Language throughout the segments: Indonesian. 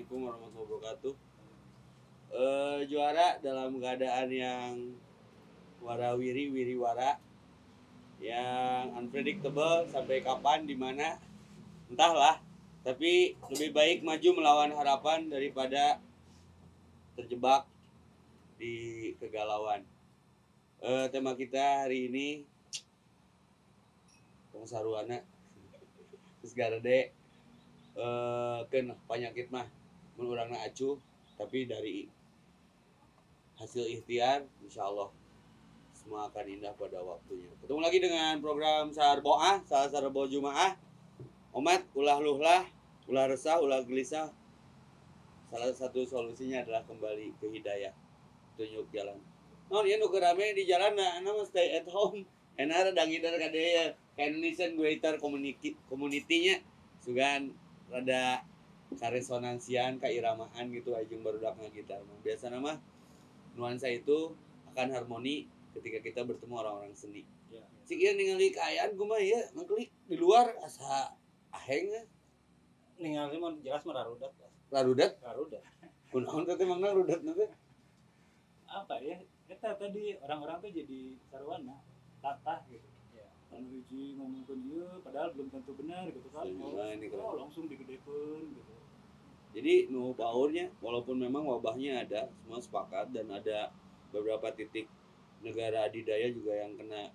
Assalamualaikum warahmatullahi wabarakatuh. Eh, juara dalam keadaan yang warawiri wiriwara yang unpredictable sampai kapan di mana entahlah. Tapi lebih baik maju melawan harapan daripada terjebak di kegalauan. Eh, tema kita hari ini Tong Saruana terus garede eh kan penyakit mah mun urangna acuh tapi dari hasil ikhtiar insya Allah semua akan indah pada waktunya. Ketemu lagi dengan program Sarboah salah Sarbo Jumaah. Omat ulah luhlah ulah resah ulah gelisah. Salah satu solusinya adalah kembali ke hidayah. Tunjuk jalan. Non ya nu rame di jalan nah stay at home. Enak ada ngidar kadaya kayak Indonesian Greater Community community-nya. Sugan rada karesonansian kairamaan gitu ajeng barudak gitar mah biasa nama nuansa itu akan harmoni ketika kita bertemu orang-orang seni. Ya. sih ieu ningali kaayaan kumaha ya ngeklik di luar asa aheng ya. ningali mah jelas mah rarudat rarudat? Rarudat. Kunaon teh mangna rudat teh. Apa ya? Kita tadi orang-orang tuh jadi sarwana latah gitu. Ya. Anu hiji ngomongkeun ieu padahal belum tentu benar gitu kan. Nah, oh, langsung digedekeun gitu Jadi nu powernya walaupun memang wabahnya ada semua sepakat dan ada beberapa titik negara adidaya juga yang kena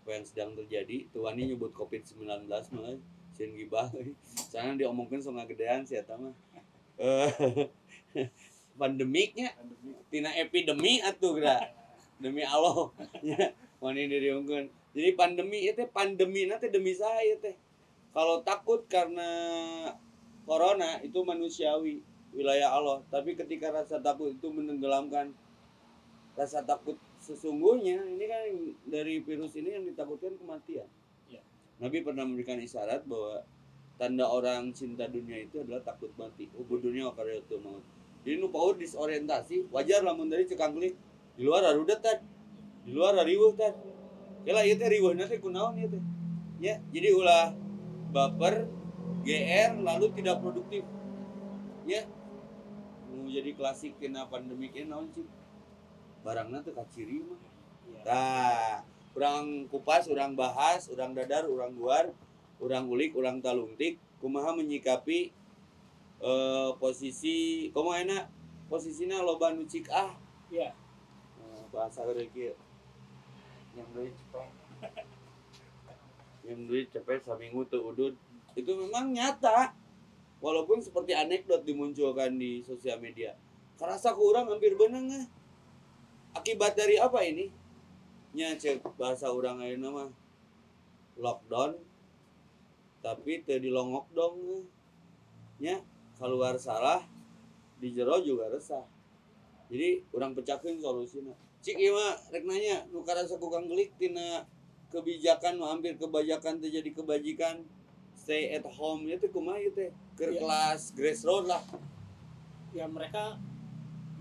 apa yang sedang terjadi. Tuan ini nyebut COVID-19 malah sieun gibah. Sana diomongkeun so ngagedean si eta mah. Pandemiknya pandemi tina epidemi atuh geura. Demi Allah. Ya, wani diriungkeun. Jadi pandemi itu pandemi nanti demi saya teh. Kalau takut karena corona itu manusiawi wilayah Allah. Tapi ketika rasa takut itu menenggelamkan rasa takut sesungguhnya ini kan dari virus ini yang ditakutkan kematian. Ya. Nabi pernah memberikan isyarat bahwa tanda orang cinta dunia itu adalah takut mati. Oh dunia itu maut. Jadi nu paur disorientasi wajar lamun dari cekang klik. Di luar arudet kan di luar riuh kan kela ieu teh riuh nanti kunaon ieu teh. Ya jadi ulah baper GR lalu tidak produktif. Ya. Mau jadi klasik kena pandemi kena sih barangnya tuh kaciri mah. Nah orang kupas orang bahas orang dadar orang luar orang ulik orang taluntik. Kumaha menyikapi eh, posisi kumaha enak? Posisinya loba nu cik ah. Ya Eh, bahasa kieu. Yang duit cepet. Yang duit cepet saminggu teu udud itu memang nyata. Walaupun seperti anekdot dimunculkan di sosial media. Kerasa kurang hampir benang ah. akibat dari apa ini? Nya cek bahasa orang lain nama lockdown. Tapi teu dilongok dong ah. nya keluar salah di jero juga resah. Jadi orang pecahkan solusinya. Cik ieu mah rek nanya nu karasa kukang gelik tina kebijakan hampir kebajakan teh jadi kebajikan stay at home itu kumaha ieu teh? Keur Iya. kelas grassroots lah. Ya mereka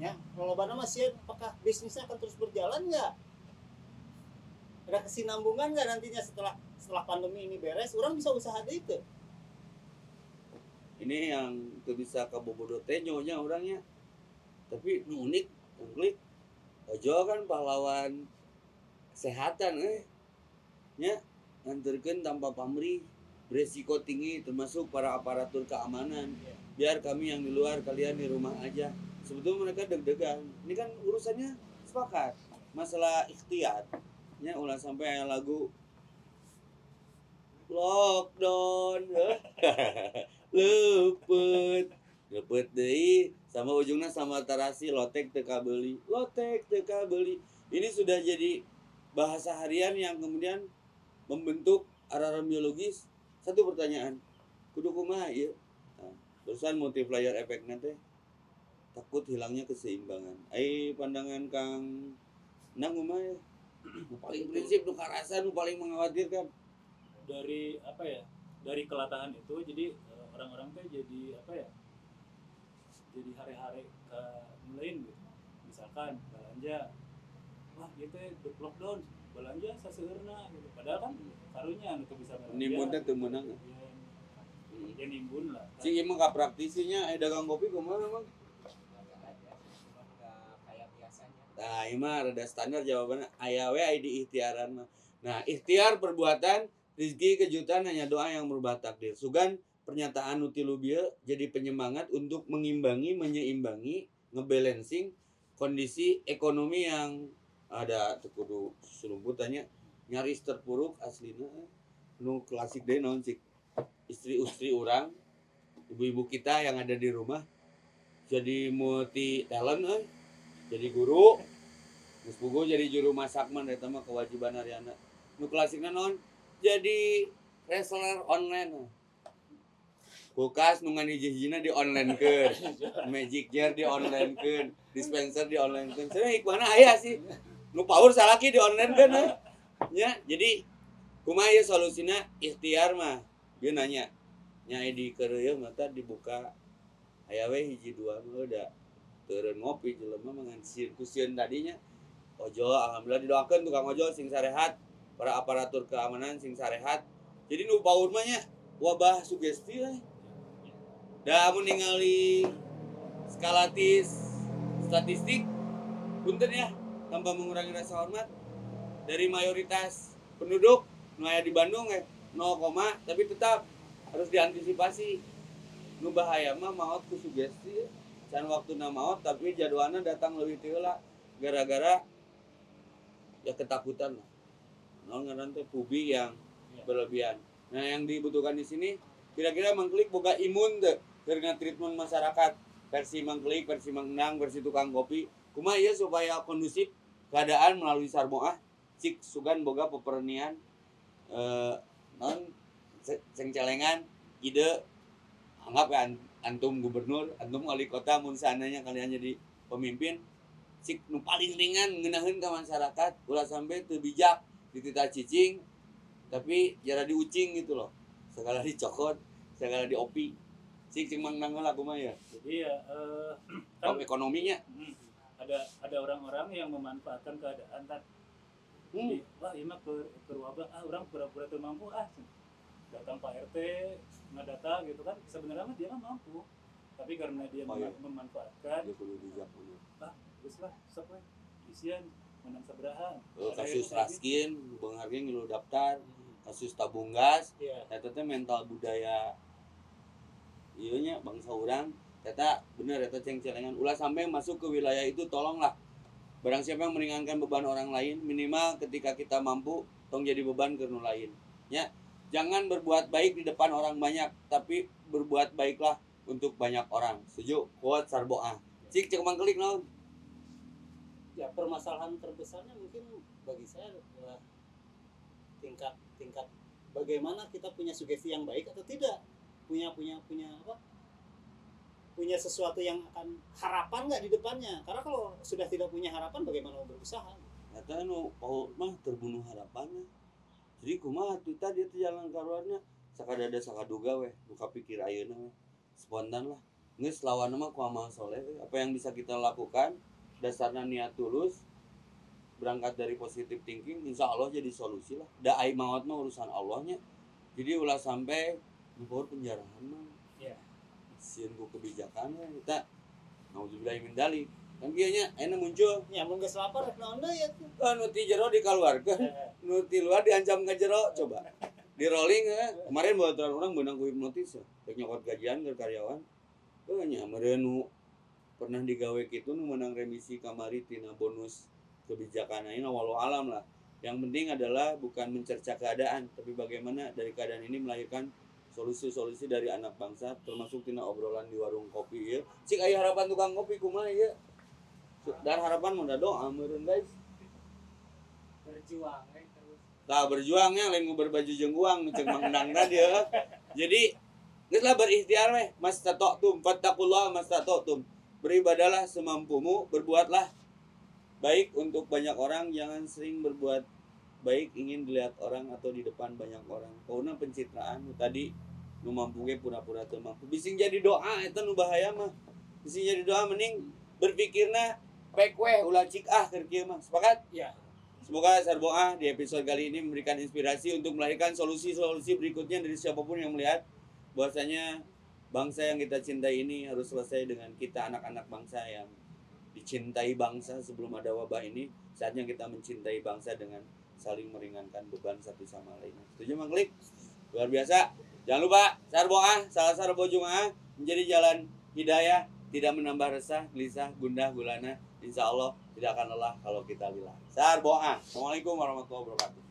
ya kalau bana masih apakah bisnisnya akan terus berjalan nggak? Ada kesinambungan nggak nantinya setelah setelah pandemi ini beres? Orang bisa usaha itu ini yang teu bisa kabobodo teh nyonya orangnya tapi nu unik ungklik ojo kan pahlawan kesehatan eh nya nganterkeun tanpa pamrih beresiko tinggi termasuk para aparatur keamanan. Iya. biar kami yang di luar kalian di rumah aja. Sebetulnya mereka deg-degan. Ini kan urusannya sepakat. Masalah ikhtiar. Nya ulah sampai lagu lockdown. Lepet. Lepet deui sama ujungnya sama tarasi lotek teka beli lotek teka beli ini sudah jadi bahasa harian yang kemudian membentuk arahan biologis satu pertanyaan. Kudu kumaha ieu nah, terusan multiplier efek nanti takut hilangnya keseimbangan. Ai pandangan kang. Nang kumaha ya? Paling prinsip nu karasa nu paling mengkhawatirkan. Dari apa ya dari kelatahan itu jadi eh, orang-orang tuh jadi apa ya jadi hari-hari ke lain gitu. Misalkan belanja wah gitu ya lockdown belanja saseurna gitu. Padahal kan karunya anu bisa belanja. Nimun teh teu meunang. Iya. ya nimbun lah. Kan. si emang gak praktisinya? Eh dagang kopi ke mana emang nah ini mah rada standar jawabannya. Ayah we di ikhtiaran mah. Nah ikhtiar perbuatan rizki kejutan hanya doa yang merubah takdir. Sugan pernyataan nutilu bieu jadi penyemangat untuk mengimbangi menyeimbangi ngebalancing kondisi ekonomi yang ada kudu selumput tanya nyaris terpuruk aslina. Nu klasik deh naon cik istri-istri orang ibu-ibu kita yang ada di rumah jadi multi talent eh. jadi guru buku jadi juru masak man eta mah kewajiban Ariana. Nu klasikna non jadi reseller online eh. kulkas nu hiji-hijina di online ke magic jar di online ke dispenser di online ke saya hikmahna aya sih nu power salaki di online kan eh. ya jadi kumaha ieu solusina ikhtiar mah dia nanya nyai di kereu mata dibuka aya we hiji dua mah udah turun ngopi jelema mangan sirkusin tadinya ojol alhamdulillah didoakan tukang ojol sing sarehat para aparatur keamanan sing sarehat. Jadi nu paur mah wabah sugesti we da mun ningali skalatis statistik punten ya tanpa mengurangi rasa hormat dari mayoritas penduduk nu aya di Bandung eh 0, tapi tetap harus diantisipasi. Nu bahaya mah maot ku sugesti can waktu maot tapi jadwalnya datang lebih tiula gara-gara ya ketakutan lah. No ngaran teh pubi yang Iya. berlebihan. Nah yang dibutuhkan di sini kira-kira mengklik boga imun deh dengan treatment masyarakat. Versi mengklik versi mengenang versi tukang kopi. Kumaha ya supaya kondusif keadaan melalui sarmoah cik sugan boga pepernian eh non se- seng celengan ide anggap ya an- antum gubernur antum wali kota mun seandainya kalian jadi pemimpin cik nu paling ringan ngenahin ke masyarakat ulah sampai teu bijak ditita cicing tapi jara diucing gitu loh. Segala dicokot segala diopi. Cik cing mang nanggal aku mah ya. Jadi ya eh, kan Om ekonominya. Hmm, ada ada orang-orang yang memanfaatkan keadaan kan hmm. Wah ini mah ke, ke wabah ah orang pura-pura tuh mampu. Ah datang Pak RT ngedata gitu kan. Sebenarnya mah dia mah mampu. Tapi karena dia Oh, mema- iya. memanfaatkan dia kudu bijak kudu terus lah we isian menang Eh, Ada kasus kayak raskin bengarnya ngilu daftar. Kasus tabung gas. Gitu. iya mental budaya ieu nya bangsa urang eta bener eta ceng celengan ulah sampai masuk ke wilayah itu tolonglah. Barang siapa yang meringankan beban orang lain minimal ketika kita mampu tong jadi beban ke lain. Ya jangan berbuat baik di depan orang banyak tapi berbuat baiklah untuk banyak orang. Setuju? Quote sarboah cik cek mangkelik naon? Ya permasalahan terbesarnya mungkin bagi saya adalah tingkat tingkat bagaimana kita punya sugesti yang baik atau tidak. Punya punya punya apa punya sesuatu yang akan harapan nggak di depannya karena kalau sudah tidak punya harapan bagaimana mau berusaha Kata nu Paul mah terbunuh harapannya. Jadi kumaha tuh tadi itu jalan keluarnya sakadada sakaduga weh buka pikir ayeuna weh. Spontan lah. Geus lawan mah ku amal soleh. Apa yang bisa kita lakukan dasarnya niat tulus berangkat dari positive thinking insya Allah jadi solusi lah da ai maut mah urusan Allahnya jadi ulah sampai ngepur penjarahan mah. Sieun ku kebijakan we kita nauzubillahi min dalik. Kan kieu nya ayeuna muncul. Ya mau nggak lapar nah anda ya tuh? Kan nuti jero dikeluarkan nuti luar diancam ke jero coba. Di rolling ya. Kemarin buat orang benang ku hipnotis ya. Nyokot gajian ke karyawan. Oh nya meureun nu pernah digawe kitu nu menang remisi kamari tina bonus kebijakan ini walau alam lah. Yang penting adalah bukan mencerca keadaan tapi bagaimana dari keadaan ini melahirkan solusi-solusi dari anak bangsa termasuk tina obrolan di warung kopi ya cik aya harapan tukang kopi kumaha ya dan harapan mau doa meureun guys berjuang eh, terus Tah berjuangnya lain nguber baju jeung uang mangdang tadi ya. Jadi geus lah berikhtiar weh, mas tata'tum fattaqullah mas tata'tum. Beribadalah semampumu, berbuatlah baik untuk banyak orang, jangan sering berbuat baik ingin dilihat orang atau di depan banyak orang. Kauna pencitraan tadi nu mampu ge pura-pura teu mampu. Bising jadi doa eta nu bahaya mah. Bising jadi doa mending berpikirna pek weh ulah cik ah keur kieu mah. Sepakat? ya Semoga Sarboa di episode kali ini memberikan inspirasi untuk melahirkan solusi-solusi berikutnya dari siapa pun yang melihat bahwasanya bangsa yang kita cintai ini harus selesai dengan kita anak-anak bangsa yang dicintai bangsa sebelum ada wabah ini saatnya kita mencintai bangsa dengan saling meringankan beban satu sama lainnya setuju Mang Klik? Luar biasa. Jangan lupa sarboah salah sarbo jumaah menjadi jalan hidayah tidak menambah resah gelisah gundah gulana insya Allah tidak akan lelah kalau kita lillah sarboah assalamualaikum warahmatullahi wabarakatuh